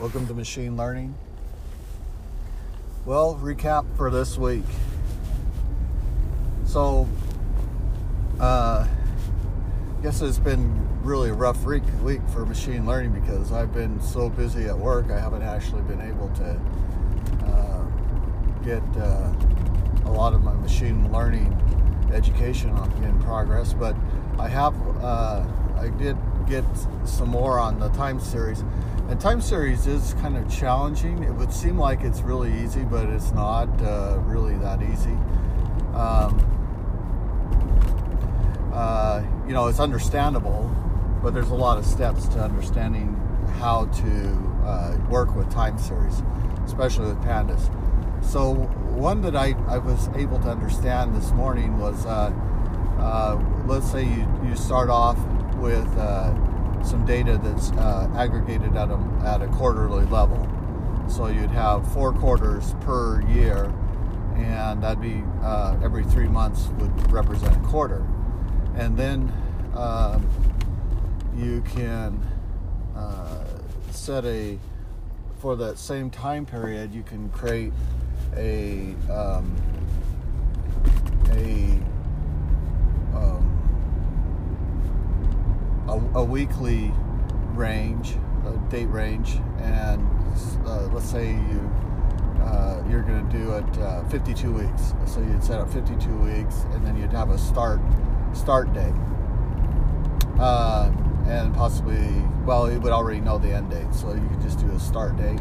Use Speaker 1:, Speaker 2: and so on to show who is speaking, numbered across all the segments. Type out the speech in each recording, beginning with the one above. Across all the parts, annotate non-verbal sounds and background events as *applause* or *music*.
Speaker 1: Welcome to Machine Learning. Well, recap for this week. So, uh, I guess it's been really a rough week, for machine learning because I've been so busy at work, I haven't actually been able to uh, get uh, a lot of my machine learning education in progress. But I have, uh, I did get some more on the time series. And time series is kind of challenging. It would seem like it's really easy, but it's not uh, really that easy. Um, uh, you know, it's understandable, but there's a lot of steps to understanding how to uh, work with time series, especially with pandas. So one that I, I was able to understand this morning was, uh, uh let's say you, you start off with uh, some data that's uh, aggregated at a, at a quarterly level. So you'd have four quarters per year, and that'd be uh, every three months would represent a quarter. And then um, you can uh, set a, for that same time period, you can create a, um, a a, a weekly range, a date range, and uh, let's say you uh, you're going to do it uh, 52 weeks. So you'd set up 52 weeks, and then you'd have a start start date, uh, and possibly well, it would already know the end date, so you could just do a start date,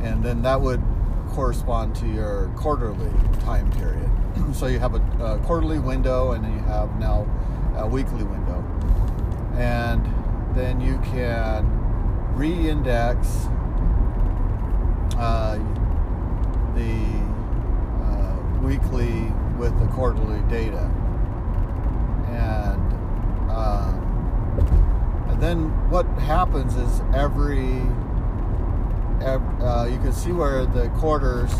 Speaker 1: and then that would correspond to your quarterly time period. *clears throat* so you have a, a quarterly window, and then you have now a weekly window and then you can re-index uh, the uh, weekly with the quarterly data. And uh, and then what happens is every, every uh, you can see where the quarters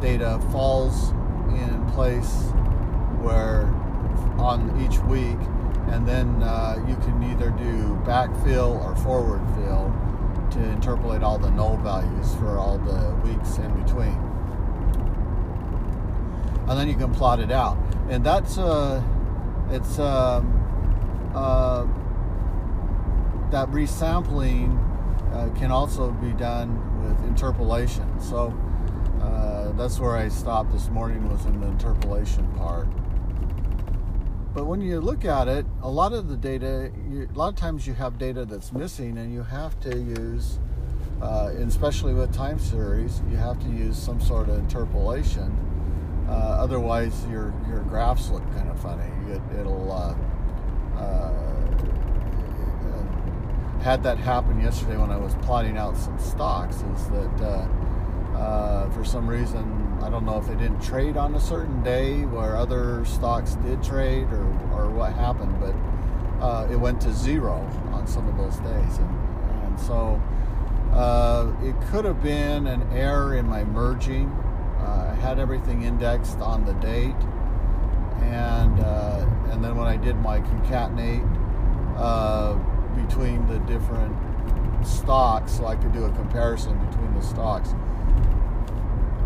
Speaker 1: data falls in place where on each week and then uh, you can either do backfill or forward fill to interpolate all the null values for all the weeks in between. And then you can plot it out, and that's uh, it's um, uh, that resampling uh, can also be done with interpolation. So uh, that's where I stopped this morning was in the interpolation part. But when you look at it, a lot of the data, you, a lot of times you have data that's missing, and you have to use, uh, especially with time series, you have to use some sort of interpolation. Uh, otherwise, your your graphs look kind of funny. It, will uh, uh, had that happen yesterday when I was plotting out some stocks. Is that uh, uh, for some reason, I don't know if they didn't trade on a certain day where other stocks did trade or, or what happened, but uh, it went to zero on some of those days. And, and so uh, it could have been an error in my merging. Uh, I had everything indexed on the date. And, uh, and then when I did my concatenate uh, between the different stocks, so I could do a comparison between the stocks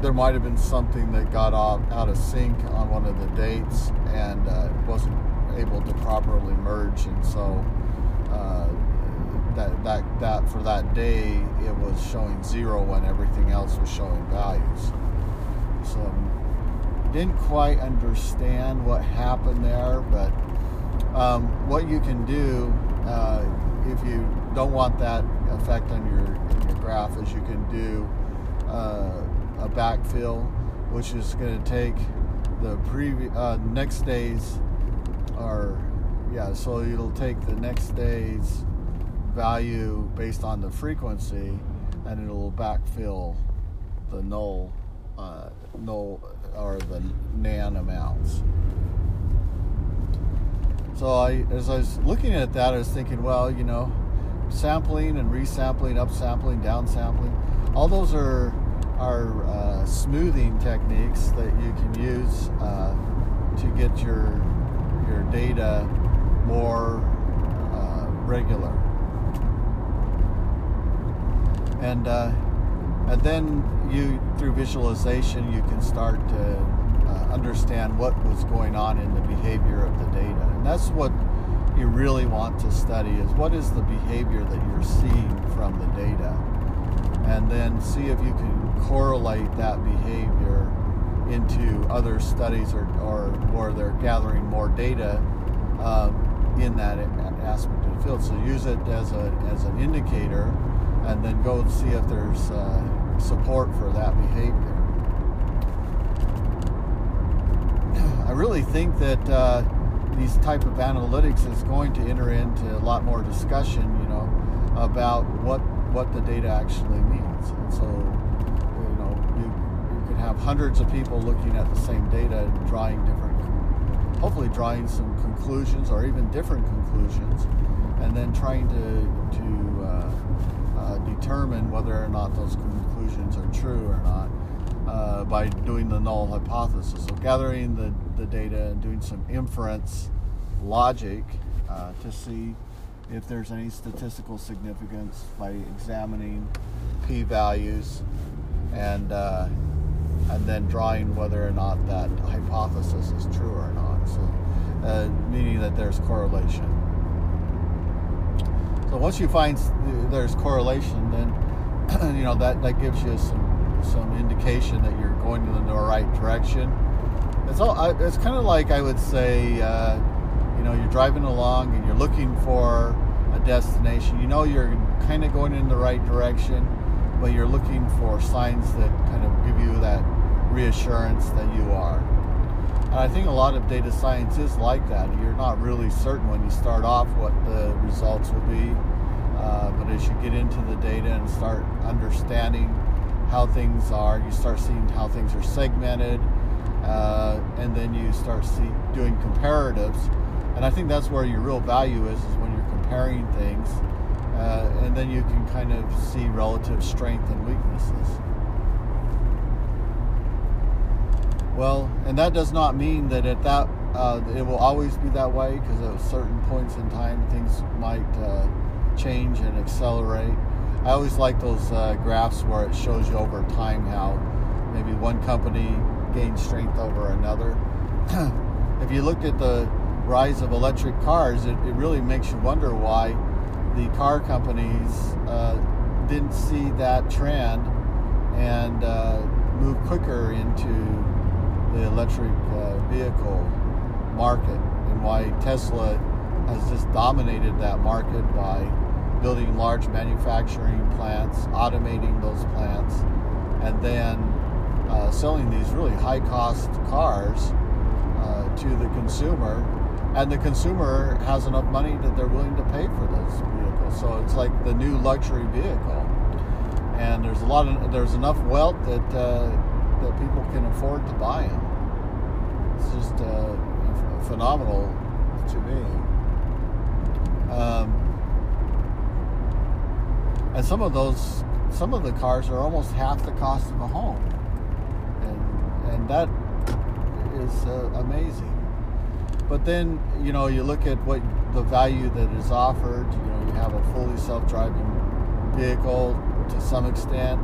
Speaker 1: there might have been something that got off, out of sync on one of the dates and uh, wasn't able to properly merge, and so uh, that that that for that day it was showing zero when everything else was showing values. So didn't quite understand what happened there, but um, what you can do uh, if you don't want that effect on your, your graph is you can do uh, a backfill, which is going to take the previous uh, next day's or yeah, so it'll take the next day's value based on the frequency, and it'll backfill the null uh, null or the nan amounts. So I, as I was looking at that, I was thinking, well, you know, sampling and resampling, upsampling, downsampling, all those are are uh, smoothing techniques that you can use uh, to get your your data more uh, regular. and uh, and then you through visualization you can start to uh, understand what was going on in the behavior of the data, and that's what you really want to study is what is the behavior that you're seeing from the data and then see if you can correlate that behavior into other studies or, or where they're gathering more data uh, in that aspect of the field. So use it as, a, as an indicator and then go and see if there's uh, support for that behavior. *clears throat* I really think that uh, these type of analytics is going to enter into a lot more discussion, you know, about what what the data actually means. And so, you know, you you can have hundreds of people looking at the same data and drawing different, hopefully drawing some conclusions or even different conclusions, and then trying to to uh, uh, determine whether or not those conclusions are true or not. Uh, by doing the null hypothesis. So gathering the, the data and doing some inference logic uh, to see if there's any statistical significance by examining p-values and uh, and then drawing whether or not that hypothesis is true or not. So uh, meaning that there's correlation. So once you find there's correlation, then *clears throat* you know that that gives you some some indication that you're going in the right direction. It's all. It's kind of like I would say, uh, you know, you're driving along and you're looking for a destination. You know, you're kind of going in the right direction, but you're looking for signs that kind of give you that reassurance that you are. And I think a lot of data science is like that. You're not really certain when you start off what the results will be, uh, but as you get into the data and start understanding how things are. You start seeing how things are segmented, uh, and then you start see, doing comparatives. And I think that's where your real value is, is when you're comparing things, uh, and then you can kind of see relative strength and weaknesses. Well, and that does not mean that at that uh, it will always be that way because at certain points in time things might uh, change and accelerate. I always like those uh, graphs where it shows you over time how maybe one company gains strength over another. *clears throat* if you looked at the rise of electric cars, it, it really makes you wonder why the car companies uh, didn't see that trend and uh, move quicker into the electric uh, vehicle market and why Tesla has just dominated that market by building large manufacturing plants, automating those plants, and then uh, selling these really high cost cars uh, to the consumer. And the consumer has enough money that they're willing to pay for those vehicles. So it's like the new luxury vehicle. And there's a lot of there's enough wealth that uh, that people can afford to buy them. It's just uh, phenomenal to me. Um, and some of those some of the cars are almost half the cost of a home and and that is uh, amazing but then you know you look at what the value that is offered you know you have a fully self-driving vehicle to some extent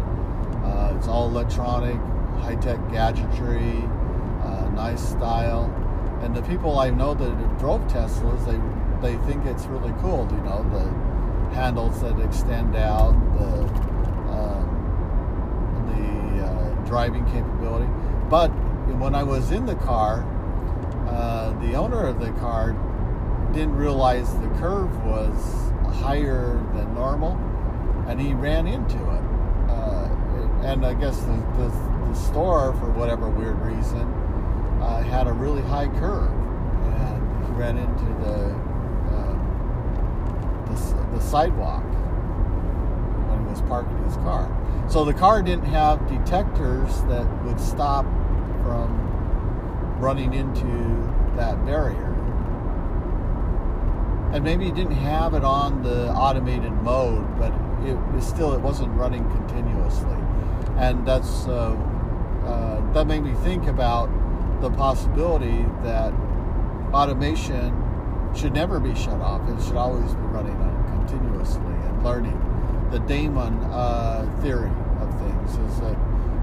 Speaker 1: uh, it's all electronic high-tech gadgetry uh, nice style and the people i know that drove teslas they they think it's really cool you know the handles that extend out, the um, the uh, driving capability. But when I was in the car, uh, the owner of the car didn't realize the curve was higher than normal, and he ran into it. Uh, and I guess the, the, the, store, for whatever weird reason, uh, had a really high curve, and he ran into the the, the sidewalk when he was parking his car. So the car didn't have detectors that would stop from running into that barrier. And maybe it didn't have it on the automated mode, but it was still it wasn't running continuously, and that's uh, uh, that made me think about the possibility that automation should never be shut off. It should always be running on continuously and learning. the daemon uh, theory of things is that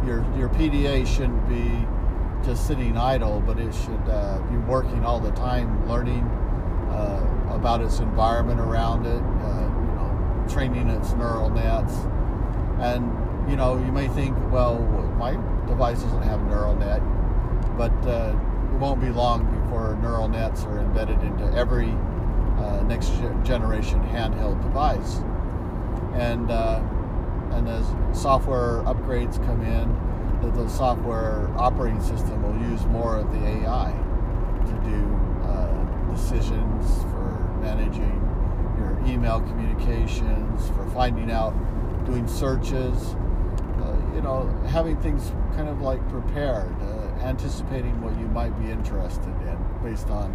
Speaker 1: your your PDA shouldn't be just sitting idle, but it should uh, be working all the time, learning uh, about its environment around it, uh, you know, training its neural nets, and you know you may think, well, my device doesn't have a neural net, but uh, it won't be long before neural nets are embedded into every uh, next generation handheld device. And, and as software upgrades come in, the, the, software operating system will use more of the AI to do uh, decisions for managing your email communications, for finding out, doing searches, uh, you know, having things kind of like prepared, uh, anticipating what you might be interested in based on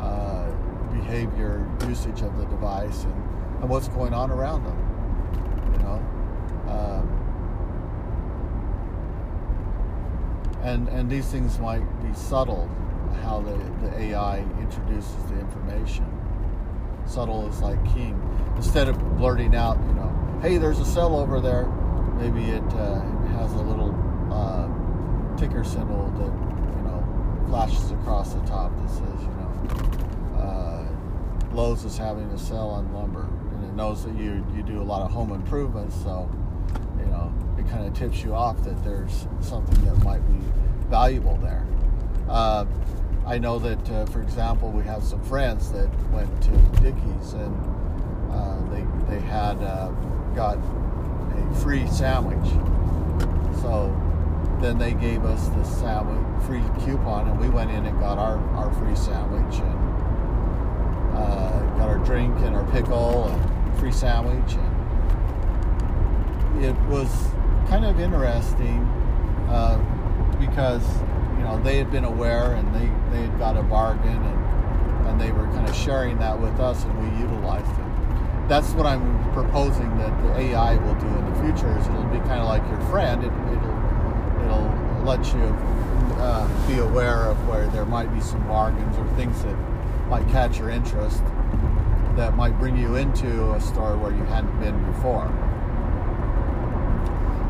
Speaker 1: uh, behavior, usage of the device, and, and what's going on around them. You know, um, and and these things might be subtle. How the, the AI introduces the information. Subtle is like king. Instead of blurting out, you know, hey, there's a cell over there. Maybe it uh, has a little uh, ticker symbol that you know flashes across the top that says, you know, uh, Lowe's is having a sale on lumber, and it knows that you you do a lot of home improvements, so you know it kind of tips you off that there's something might be valuable there. Uh, I know that, uh, for example, we have some friends that went to Dickey's and uh, they they had uh, got a free sandwich. So then they gave us the sandwich free coupon, and we went in and got our, our free sandwich and uh, got our drink and our pickle and free sandwich. And it was kind of interesting uh, because you know they had been aware and they, they had got a bargain and, and they were kind of sharing that with us and we utilized it that's what I'm proposing that the AI will do in the future. Is it'll be kind of like your friend. It, will it'll let you uh, be aware of where there might be some bargains or things that might catch your interest that might bring you into a store where you hadn't been before.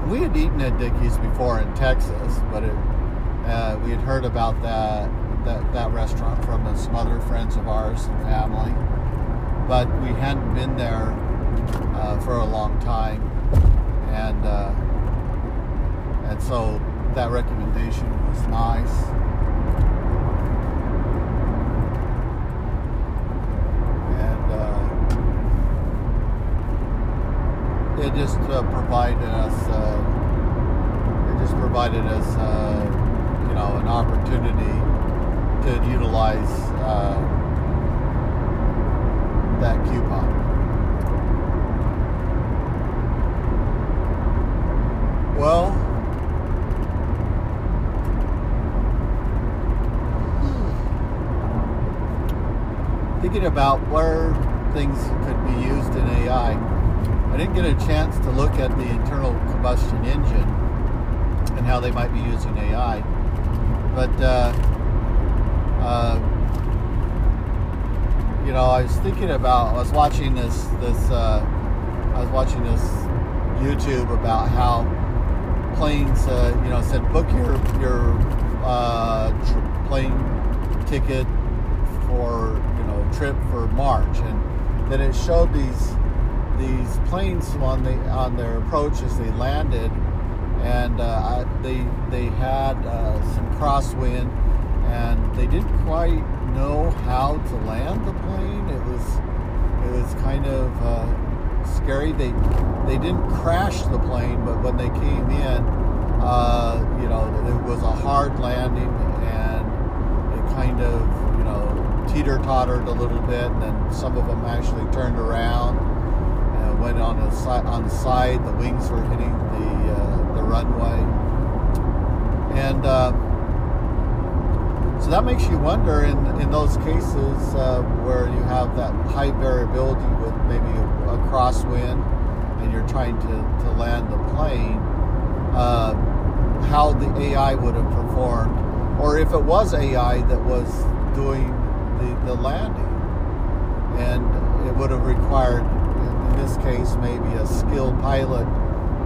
Speaker 1: We had eaten at Dickey's before in Texas, but it, uh, we had heard about that, that that restaurant from some other friends of ours and family but we hadn't been there uh, for a long time, and uh, and so that recommendation was nice. And uh, it just uh, provided us, provided us, uh, you know, an opportunity to utilize that coupon. Well, thinking about where things could be used in AI, I didn't get a chance to look at the internal combustion engine how they might be using AI. But uh, uh, you know, I was thinking about, I was watching this, this, uh, I was watching this YouTube about how planes, uh, you know, said book your your uh, tr- plane ticket for you know trip for March, and then it showed these these planes on the on their approach as they landed, and uh, they they had uh, some crosswind, and they didn't quite know how to land the plane. It was it was kind of uh, scary. They they didn't crash the plane, but when they came in, uh, you know, it was a hard landing, and it kind of you know teeter tottered a little bit, and then some of them actually turned around and went on the side. On the side, the wings were hitting the runway, and uh, so that makes you wonder in, in those cases uh, where you have that high variability with maybe a, a crosswind and you're trying to, to land the plane, uh, how the AI would have performed, or if it was AI that was doing the, the landing. And it would have required in this case, maybe a skilled pilot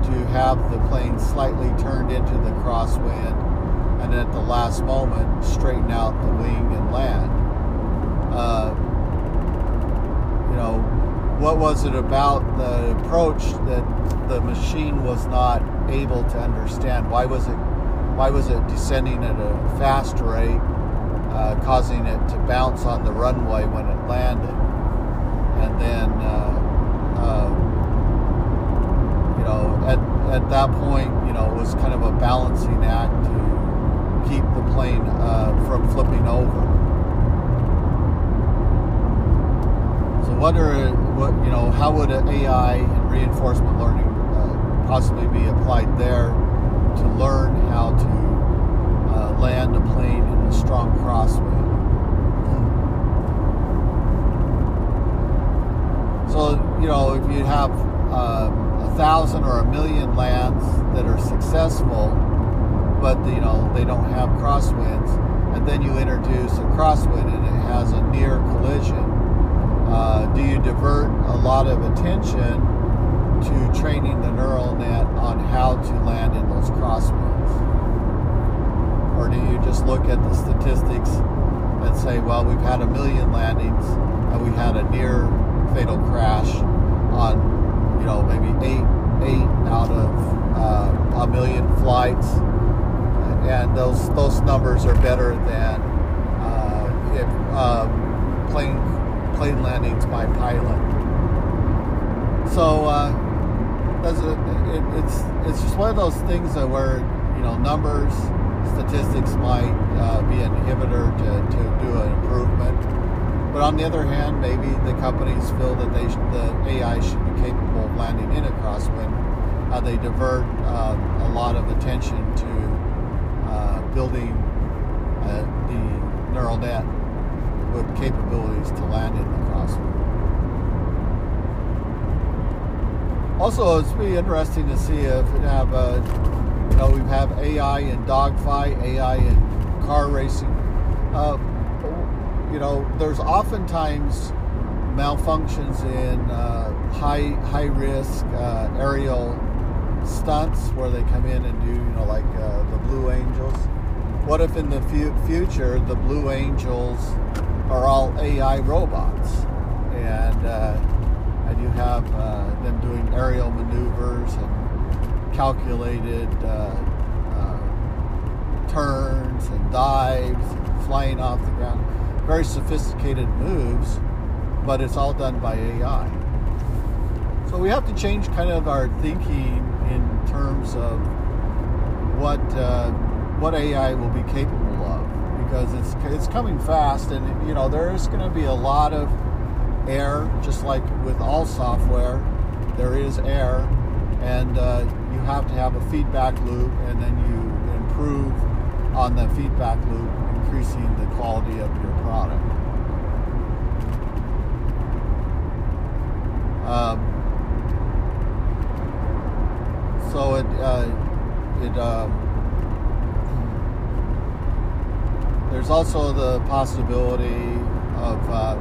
Speaker 1: to have the plane slightly turned into the crosswind and at the last moment straighten out the wing and land. Uh, you know, what was it about the approach that the machine was not able to understand? Why was it why was it descending at a fast rate, uh, causing it to bounce on the runway when it landed? And then, uh, uh, you know, at, at that point, you know, it was kind of a balancing act to keep the plane uh, from flipping over. So, what are what you know? How would AI and reinforcement learning uh, possibly be applied there to learn how to uh, land a plane in a strong crosswind? So, you know, if you have um, thousand or a million lands that are successful, but you know they don't have crosswinds, and then you introduce a crosswind and it has a near collision, uh, do you divert a lot of attention to training the neural net on how to land in those crosswinds? Or do you just look at the statistics and say, well, we've had a million landings and we had a near fatal crash on, you know, maybe eight, eight out of uh, a million flights, and those those numbers are better than uh, if uh, plane plane landings by pilot. So uh, it, it's it's just one of those things that where you know numbers, statistics might uh, be an inhibitor to, to do an improvement. But on the other hand, maybe the companies feel that they should, the AI should be capable of landing in a crosswind. Uh, they divert uh, a lot of attention to uh, building uh, the neural net with capabilities to land in the crosswind. Also, it's be interesting to see if it have, uh, you know, we have AI in dogfight, AI in car racing. You know, there's oftentimes malfunctions in uh, high high risk uh, aerial stunts where they come in and do, you know, like uh, the Blue Angels. What if in the fu- future the Blue Angels are all AI robots, and uh, and you have uh, them doing aerial maneuvers and calculated uh, turns and dives, and flying off the ground very sophisticated moves, but it's all done by AI. So we have to change kind of our thinking in terms of what uh, what AI will be capable of, because it's it's coming fast, and you know there is going to be a lot of error, just like with all software, there is error, and uh, you have to have a feedback loop, and then you improve on the feedback loop increasing the quality of your Um, so it uh, it um, there's also the possibility of uh,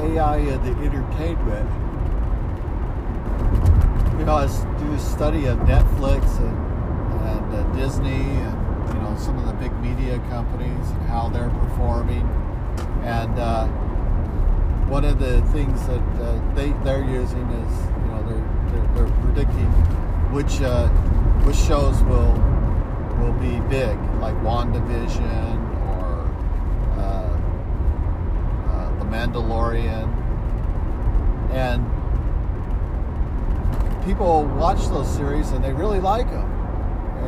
Speaker 1: AI in the entertainment. You know, I do a study of Netflix and, Disney and, you know, some of the big media companies and how they're performing. And uh, one of the things that uh, they, they're using is, you know, they're, they're, they're predicting which, uh, which shows will, will be big, like WandaVision or uh, uh, The Mandalorian. And people watch those series and they really like them,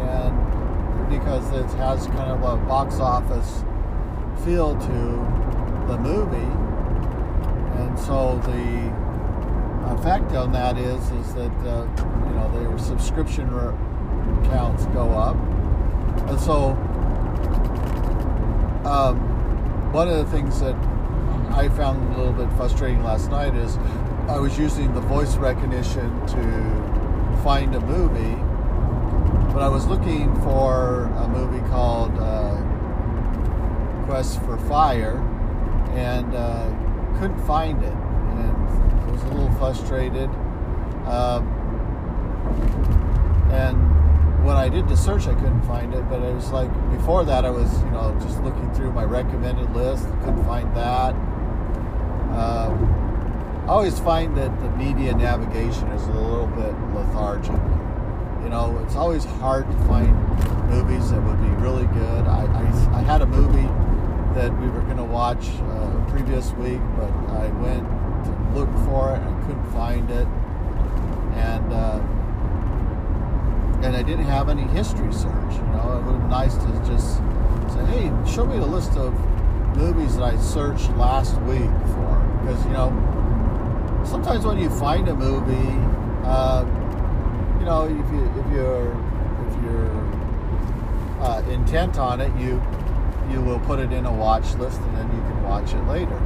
Speaker 1: and because it has kind of a box office feel to the movie, and so the effect on that is is that uh, you know their subscription counts go up, and so um, one of the things that I found a little bit frustrating last night is I was using the voice recognition to find a movie, but I was looking for a movie called uh, Quest for Fire, and uh, couldn't find it, and I was a little frustrated. Um, and when I did the search, I couldn't find it. But it was like before that, I was you know just looking through my recommended list, couldn't find that. Um, I always find that the media navigation is a little bit lethargic. You know, it's always hard to find movies that would be really good. I, I, I had a movie that we were going to watch uh, previous week, but I went to look for it and I couldn't find it. And uh, and I didn't have any history search. You know, it would be nice to just say, hey, show me the list of movies that I searched last week for. Because, you know, sometimes when you find a movie, uh, you know, if, you, if you're, if you're uh, intent on it, you, you will put it in a watch list and then you can watch it later.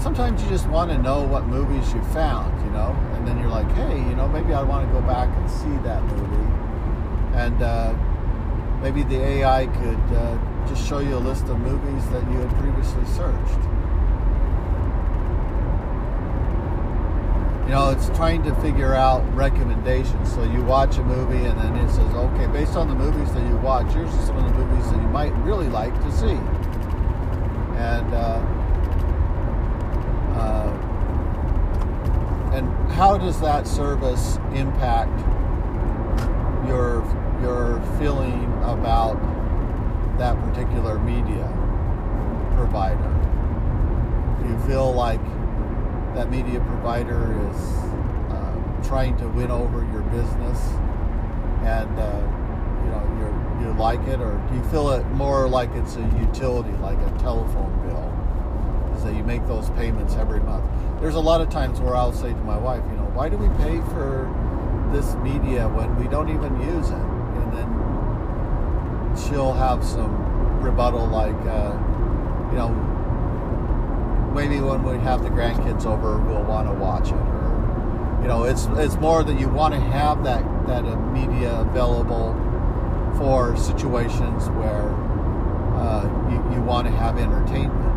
Speaker 1: Sometimes you just want to know what movies you found, you know, and then you're like, hey, you know, maybe I want to go back and see that movie, and uh, maybe the AI could uh, just show you a list of movies that you had previously searched. You know, it's trying to figure out recommendations. So you watch a movie, and then it says, okay, based on the movies that you watch, here's some of the movies that you might really like to see, and. Uh, uh, and how does that service impact your your feeling about that particular media provider? Do you feel like that media provider is uh, trying to win over your business, and uh, you know you you like it, or do you feel it more like it's a utility, like a telephone bill? is that you make those payments every month. There's a lot of times where I'll say to my wife, you know, why do we pay for this media when we don't even use it? And then she'll have some rebuttal like, uh, you know, maybe when we have the grandkids over, we'll want to watch it, or you know, it's it's more that you want to have that that media available for situations where uh, you, you want to have entertainment.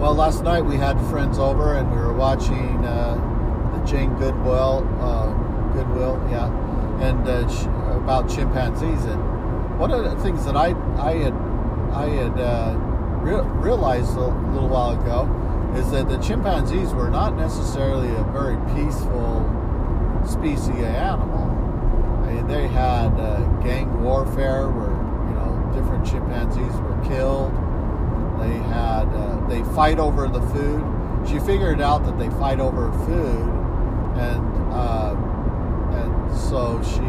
Speaker 1: Well, last night we had friends over and we were watching uh, the Jane Goodwill, uh, Goodwill, yeah, and uh, about chimpanzees. And one of the things that I I had I had uh, re- realized a little while ago is that the chimpanzees were not necessarily a very peaceful species of animal. I mean, they had uh, gang warfare where you know different chimpanzees were killed they had uh, they fight over the food. She figured out that they fight over food, and uh, and so she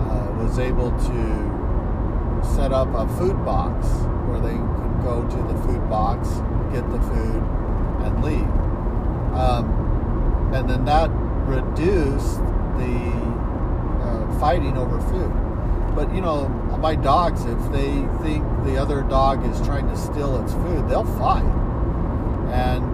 Speaker 1: uh, was able to set up a food box where they could go to the food box, get the food, and leave. Um, and then that reduced the uh, fighting over food. But you know, my dogs, if they think the other dog is trying to steal its food, they'll fight. And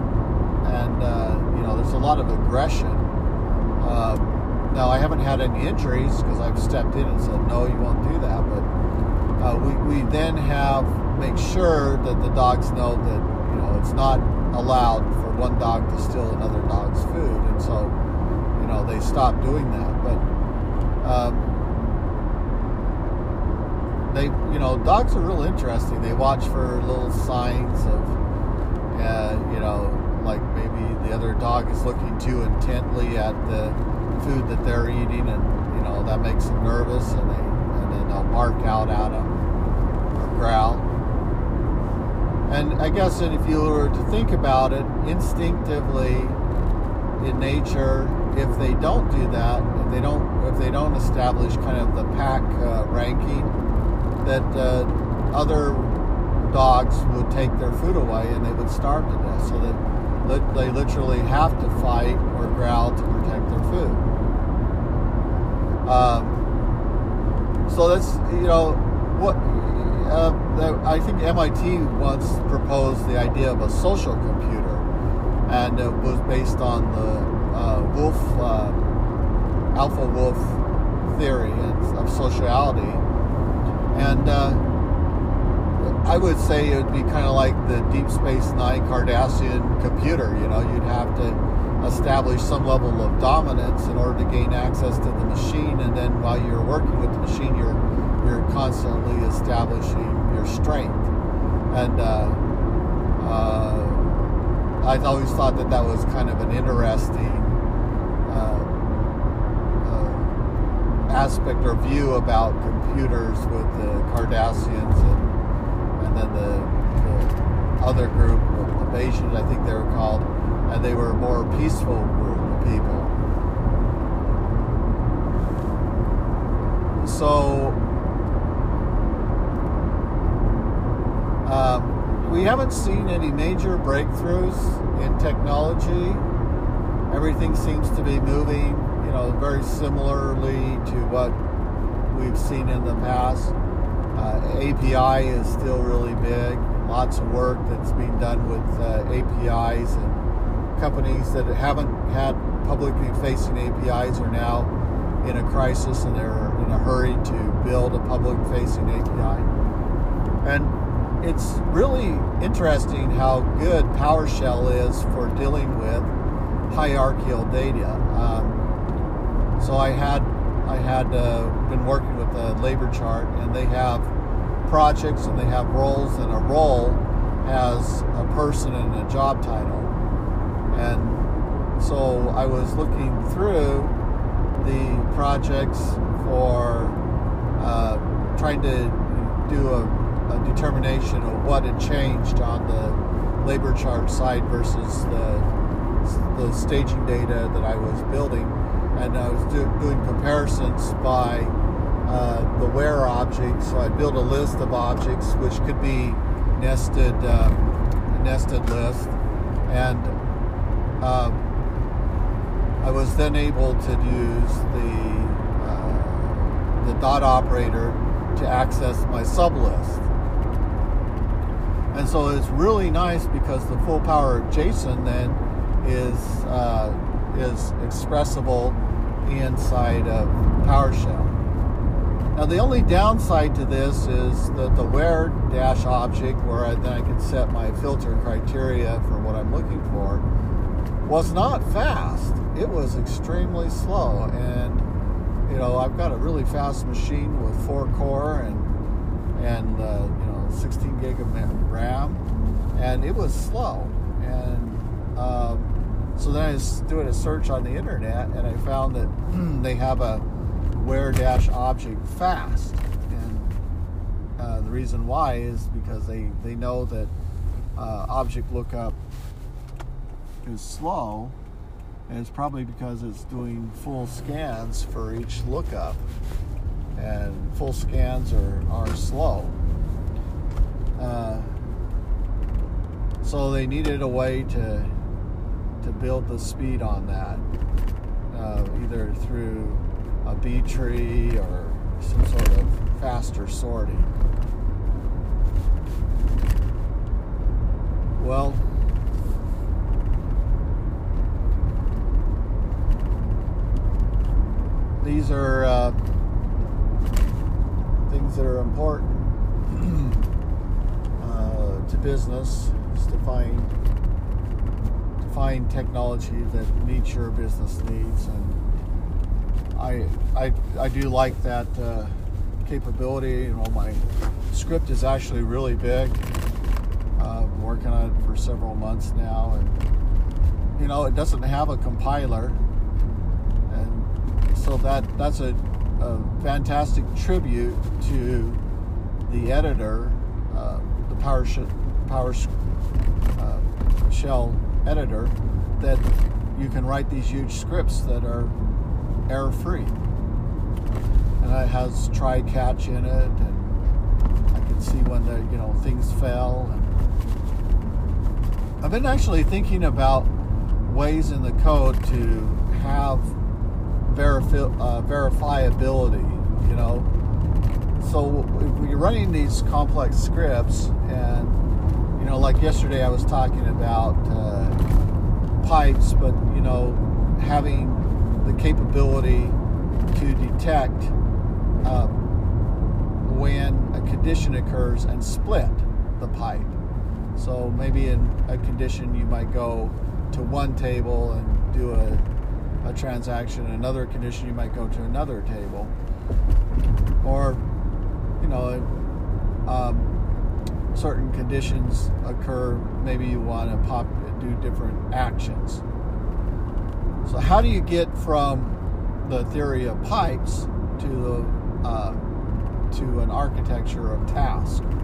Speaker 1: and uh, you know, there's a lot of aggression. Um, now, I haven't had any injuries because I've stepped in and said, no, you won't do that. But uh, we, we then have make sure that the dogs know that you know it's not allowed for one dog to steal another dog's food, and so you know they stop doing that. But um, they, you know, dogs are real interesting. They watch for little signs of, uh, you know, like maybe the other dog is looking too intently at the food that they're eating, and you know that makes them nervous, and they and then they'll bark out at them growl. And I guess if you were to think about it, instinctively in nature, if they don't do that, if they don't, if they don't establish kind of the pack uh, ranking, that uh, other dogs would take their food away and they would starve to death. So that they literally have to fight or growl to protect their food. Um, so that's you know what uh, I think MIT once proposed the idea of a social computer, and it was based on the uh, Wolf uh, Alpha Wolf theory of sociality and uh, I would say it would be kind of like the Deep Space Nine Cardassian computer. You know, you'd have to establish some level of dominance in order to gain access to the machine, and then while you're working with the machine, you're you're constantly establishing your strength. And uh, uh, I always thought that that was kind of an interesting uh, uh aspect or view about computers with the Cardassians and, and then the, the other group, of Asians, I think they were called, and they were a more peaceful group of people. So Um, we haven't seen any major breakthroughs in technology. Everything seems to be moving, you know, very similarly to what we've seen in the past. Uh, API is still really big. Lots of work that's being done with uh, APIs and companies that haven't had publicly facing APIs are now in a crisis and they're in a hurry to build a public facing API. And it's really interesting how good PowerShell is for dealing with hierarchical data. Um, so I had I had uh, been working with the labor chart, and they have projects and they have roles, and a role has a person and a job title. And so I was looking through the projects for uh, trying to do a a determination of what had changed on the labor chart side versus the the staging data that I was building, and I was do, doing comparisons by uh, the where objects. So I built a list of objects, which could be nested um, nested list, and uh, I was then able to use the uh, the dot operator to access my sublist. And so it's really nice because the full power of JSON then is uh, is expressible inside of PowerShell. Now the only downside to this is that the where dash object, where I, then I can set my filter criteria for what I'm looking for, was not fast. It was extremely slow, and you know I've got a really fast machine with four core and and uh, you know 16 gig of RAM, and it was slow. And um, so then I was doing a search on the internet, and I found that they have a where dash object fast. And uh, the reason why is because they, they know that uh, object lookup is slow, and it's probably because it's doing full scans for each lookup. And full scans are, are slow. Uh, so they needed a way to to build the speed on that, uh, either through a B tree or some sort of faster sorting. Well, these are uh, things that are important. *clears throat* to business is to find to find technology that meets your business needs, and I I, I do like that uh, capability. You know, my script is actually really big. Uh, working on it for several months now, and you know, it doesn't have a compiler, and so that that's a, a fantastic tribute to the editor, uh, the PowerShell Power uh, editor that you can write these huge scripts that are error free. And it has try catch in it, and I can see when the you know things fell. And I've been actually thinking about ways in the code to have verifi- uh, verifiability. You know, so if you're running these complex scripts and you know, like yesterday I was talking about uh, pipes, but you know, having the capability to detect uh, when a condition occurs and split. the pipe. So maybe in a condition you might go to one table and do a, a transaction. In another condition you might go to another table. Or, you know, um, certain conditions occur. Maybe you want to pop do different actions. So how do you get from the theory of pipes to the uh, to an architecture of task? *clears throat*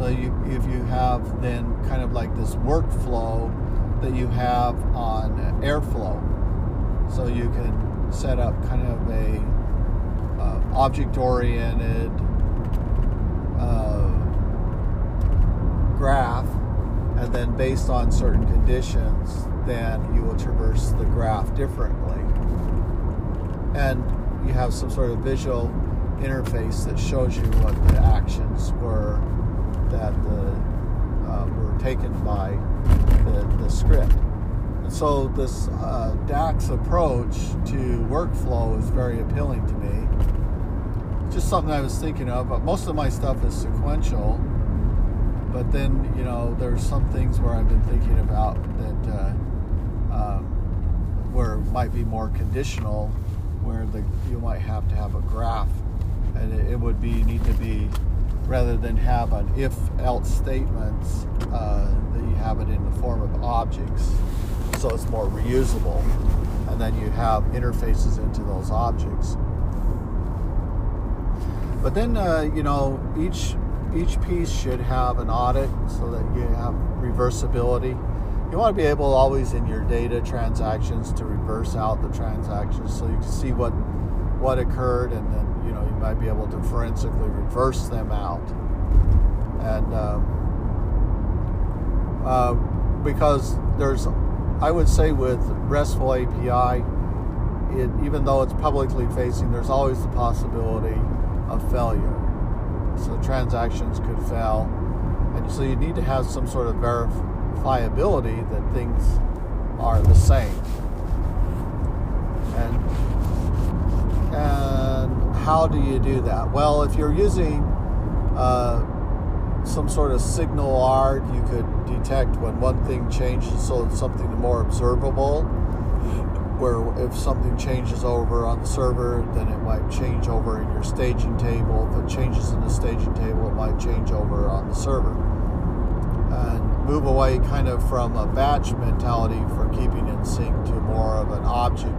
Speaker 1: So you, if you have then kind of like this workflow that you have on Airflow, so you can set up kind of a uh, object-oriented uh, graph, and then based on certain conditions, then you will traverse the graph differently, and you have some sort of visual interface that shows you what the actions were that the, uh, were taken by the, the script. And so this uh, DAGs approach to workflow is very appealing to me. Just something I was thinking of, but most of my stuff is sequential. But then, you know, there's some things where I've been thinking about that uh, um, where it might be more conditional, where the, you might have to have a graph, and it, it would be need to be rather than have an if else statements uh, that you have it in the form of objects so it's more reusable. And then you have interfaces into those objects but then uh, you know each each piece should have an audit so that you have reversibility. You want to be able always in your data transactions to reverse out the transactions so you can see what what occurred and then you know you might be able to forensically reverse them out. And um, uh, because there's i would say with restful api it, even though it's publicly facing there's always the possibility of failure so transactions could fail and so you need to have some sort of verifiability that things are the same and and how do you do that? Well, if you're using uh, some sort of SignalR, you could detect when one thing changes so it's something more observable. Where if something changes over on the server, then it might change over in your staging table. If it changes in the staging table, it might change over on the server. And move away kind of from a batch mentality for keeping in sync to more of an object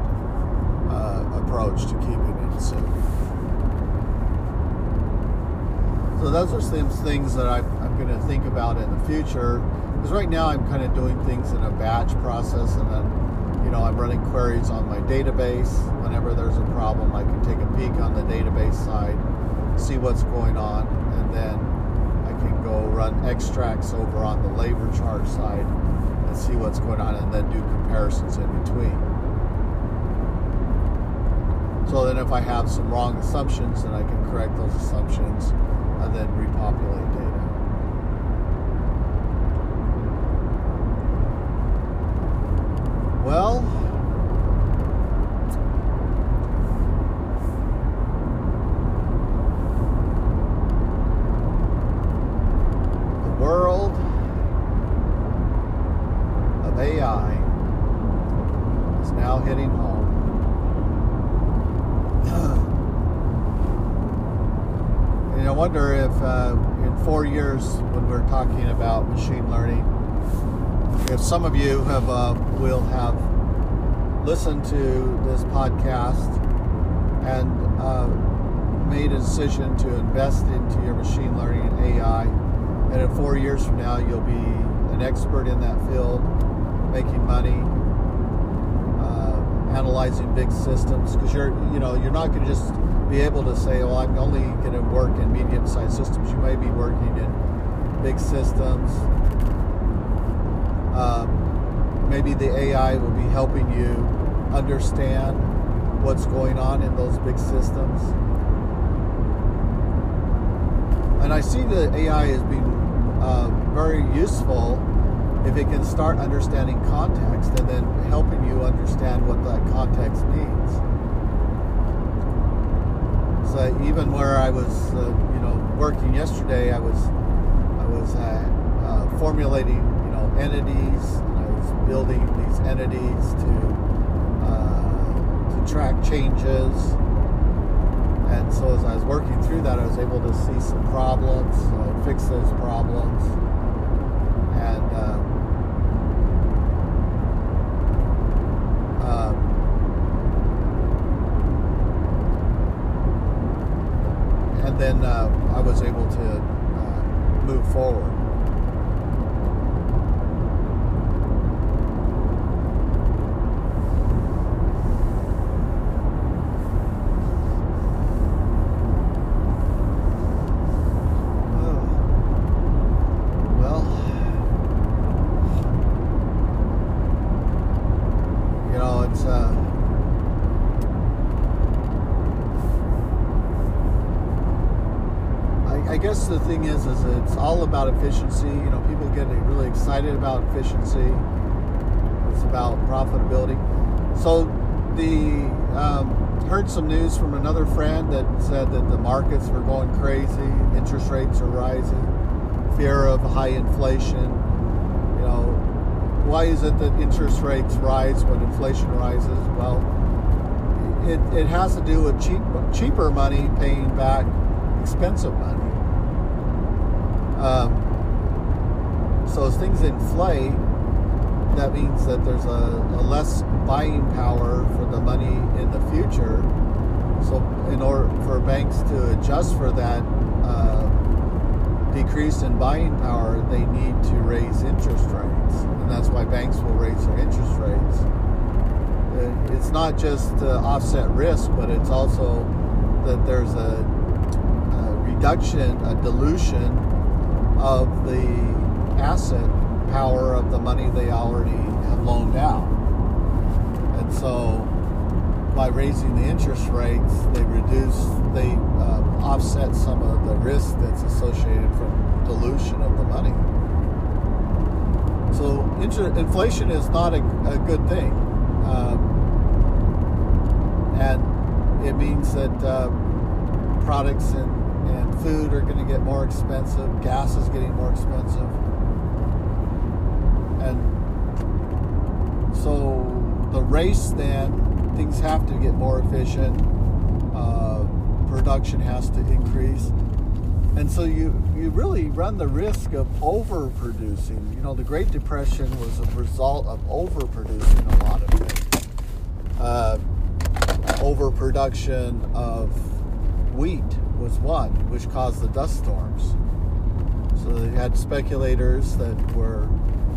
Speaker 1: uh, approach to keeping in sync. So those are some things that I'm, I'm going to think about in the future. Because right now I'm kind of doing things in a batch process, and then know I'm running queries on my database. Whenever there's a problem, I can take a peek on the database side, see what's going on, and then I can go run extracts over on the labor chart side and see what's going on, and then do comparisons in between. So then if I have some wrong assumptions, then I can correct those assumptions and then repopulate data. Well, the world of AI is now hitting home. And I wonder if uh, in four years, when we're talking about machine learning, if some of you have uh, will have listened to this podcast and uh, made a decision to invest into your machine learning and AI, and in four years from now, you'll be an expert in that field, making money, uh, analyzing big systems, because you're you know you're not going to just be able to say, well, I'm only going to work in medium sized systems. You may be working in big systems. Um, maybe the AI will be helping you understand what's going on in those big systems. And I see that AI as being uh, very useful if it can start understanding context and then helping you understand what that context means. uh, even where I was, uh, you know, working yesterday, I was, I was uh, formulating, you know, entities. And I was building these entities to to track changes. And so as I was working through that, I was able to see some problems, so I fixed those problems, and. Um, um, and then uh, I was able to uh, move forward. Oh. Well, you know, it's uh, I, guess the thing is, is it's all about efficiency. You know, people get really excited about efficiency. It's about profitability. So the um, heard some news from another friend that said that the markets were going crazy, interest rates are rising, fear of high inflation. You know, why is it that interest rates rise when inflation rises? Well, it, it has to do with cheap, cheaper money paying back expensive money. Um, so as things inflate, that means that there's a, a less buying power for the money in the future. So in order for banks to adjust for that uh, decrease in buying power, they need to raise interest rates, and that's why banks will raise their interest rates. It's not just to offset risk, but it's also that there's a, a reduction, a dilution of the asset power of the money they already have loaned out. And so by raising the interest rates, they reduce, they uh, offset some of the risk that's associated from dilution of the money. So inter- inflation is not a, a good thing. Um, and it means that uh, products and, food are going to get more expensive, gas is getting more expensive. And so the race then, things have to get more efficient, uh, production has to increase. And so you, you really run the risk of overproducing. You know, the Great Depression was a result of overproducing a lot of things. Uh, overproduction of wheat was one, which caused the dust storms. So they had speculators that were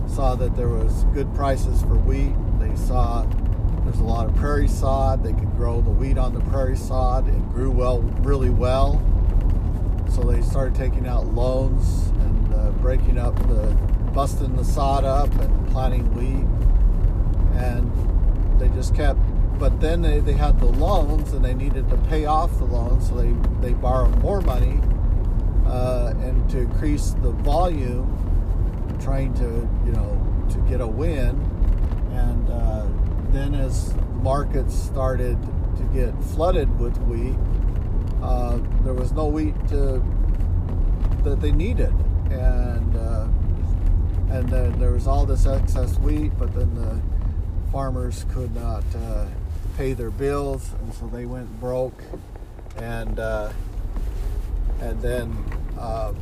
Speaker 1: saw that there was good prices for wheat. They saw there's a lot of prairie sod. They could grow the wheat on the prairie sod. It grew well, really well. So they started taking out loans and uh, breaking up the, busting the sod up and planting wheat. And they just kept, but then they, they had the loans and they needed to pay off the loans. So they, they borrowed more money uh, and to increase the volume, trying to, you know, to get a win. And uh, then as markets started to get flooded with wheat, uh, there was no wheat to, that they needed, and uh, and then there was all this excess wheat, but then the farmers could not uh, pay their bills, and so they went broke, and uh, and then uh,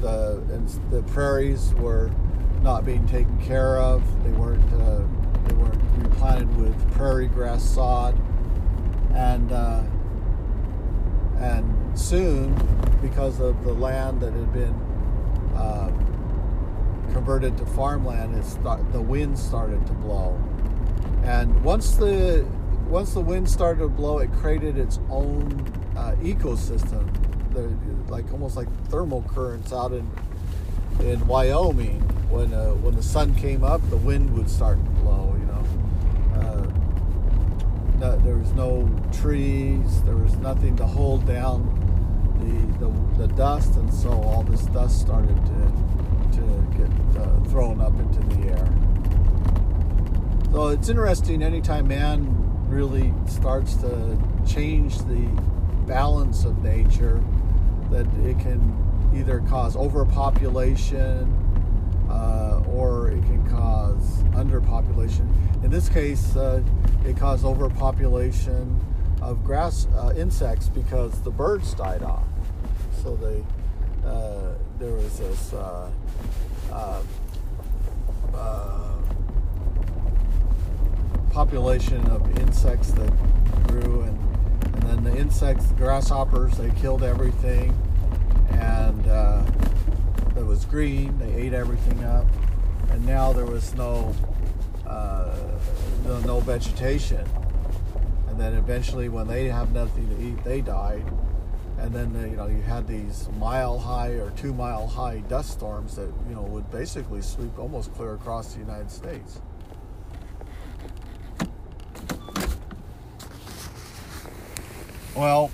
Speaker 1: the and the prairies were not being taken care of. They weren't uh, they weren't replanted with prairie grass sod, and uh, and soon, because of the land that had been uh, converted to farmland, it start, the wind started to blow, and once the once the wind started to blow, it created its own uh, ecosystem, the, like almost like thermal currents out in in Wyoming. When uh, when the sun came up, the wind would start to blow. You know, uh, no, there was no trees. There was nothing to hold down the the, the dust, and so all this dust started to to get uh, thrown up into the air. So it's interesting. Anytime man really starts to change the balance of nature that it can either cause overpopulation uh, or it can cause underpopulation. In this case, uh, it caused overpopulation of grass uh, insects because the birds died off. So they uh, there was this uh, uh, population of insects that grew and and then the insects, the grasshoppers, they killed everything and uh, it was green. They ate everything up, and now there was no uh, no, no vegetation. And then eventually, when they have nothing to eat, they died. And then you know you had these mile high or two mile high dust storms that you know would basically sweep almost clear across the United States. Well,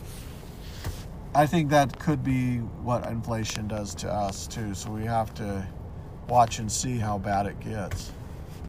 Speaker 1: I think that could be what inflation does to us too. So we have to watch and see how bad it gets.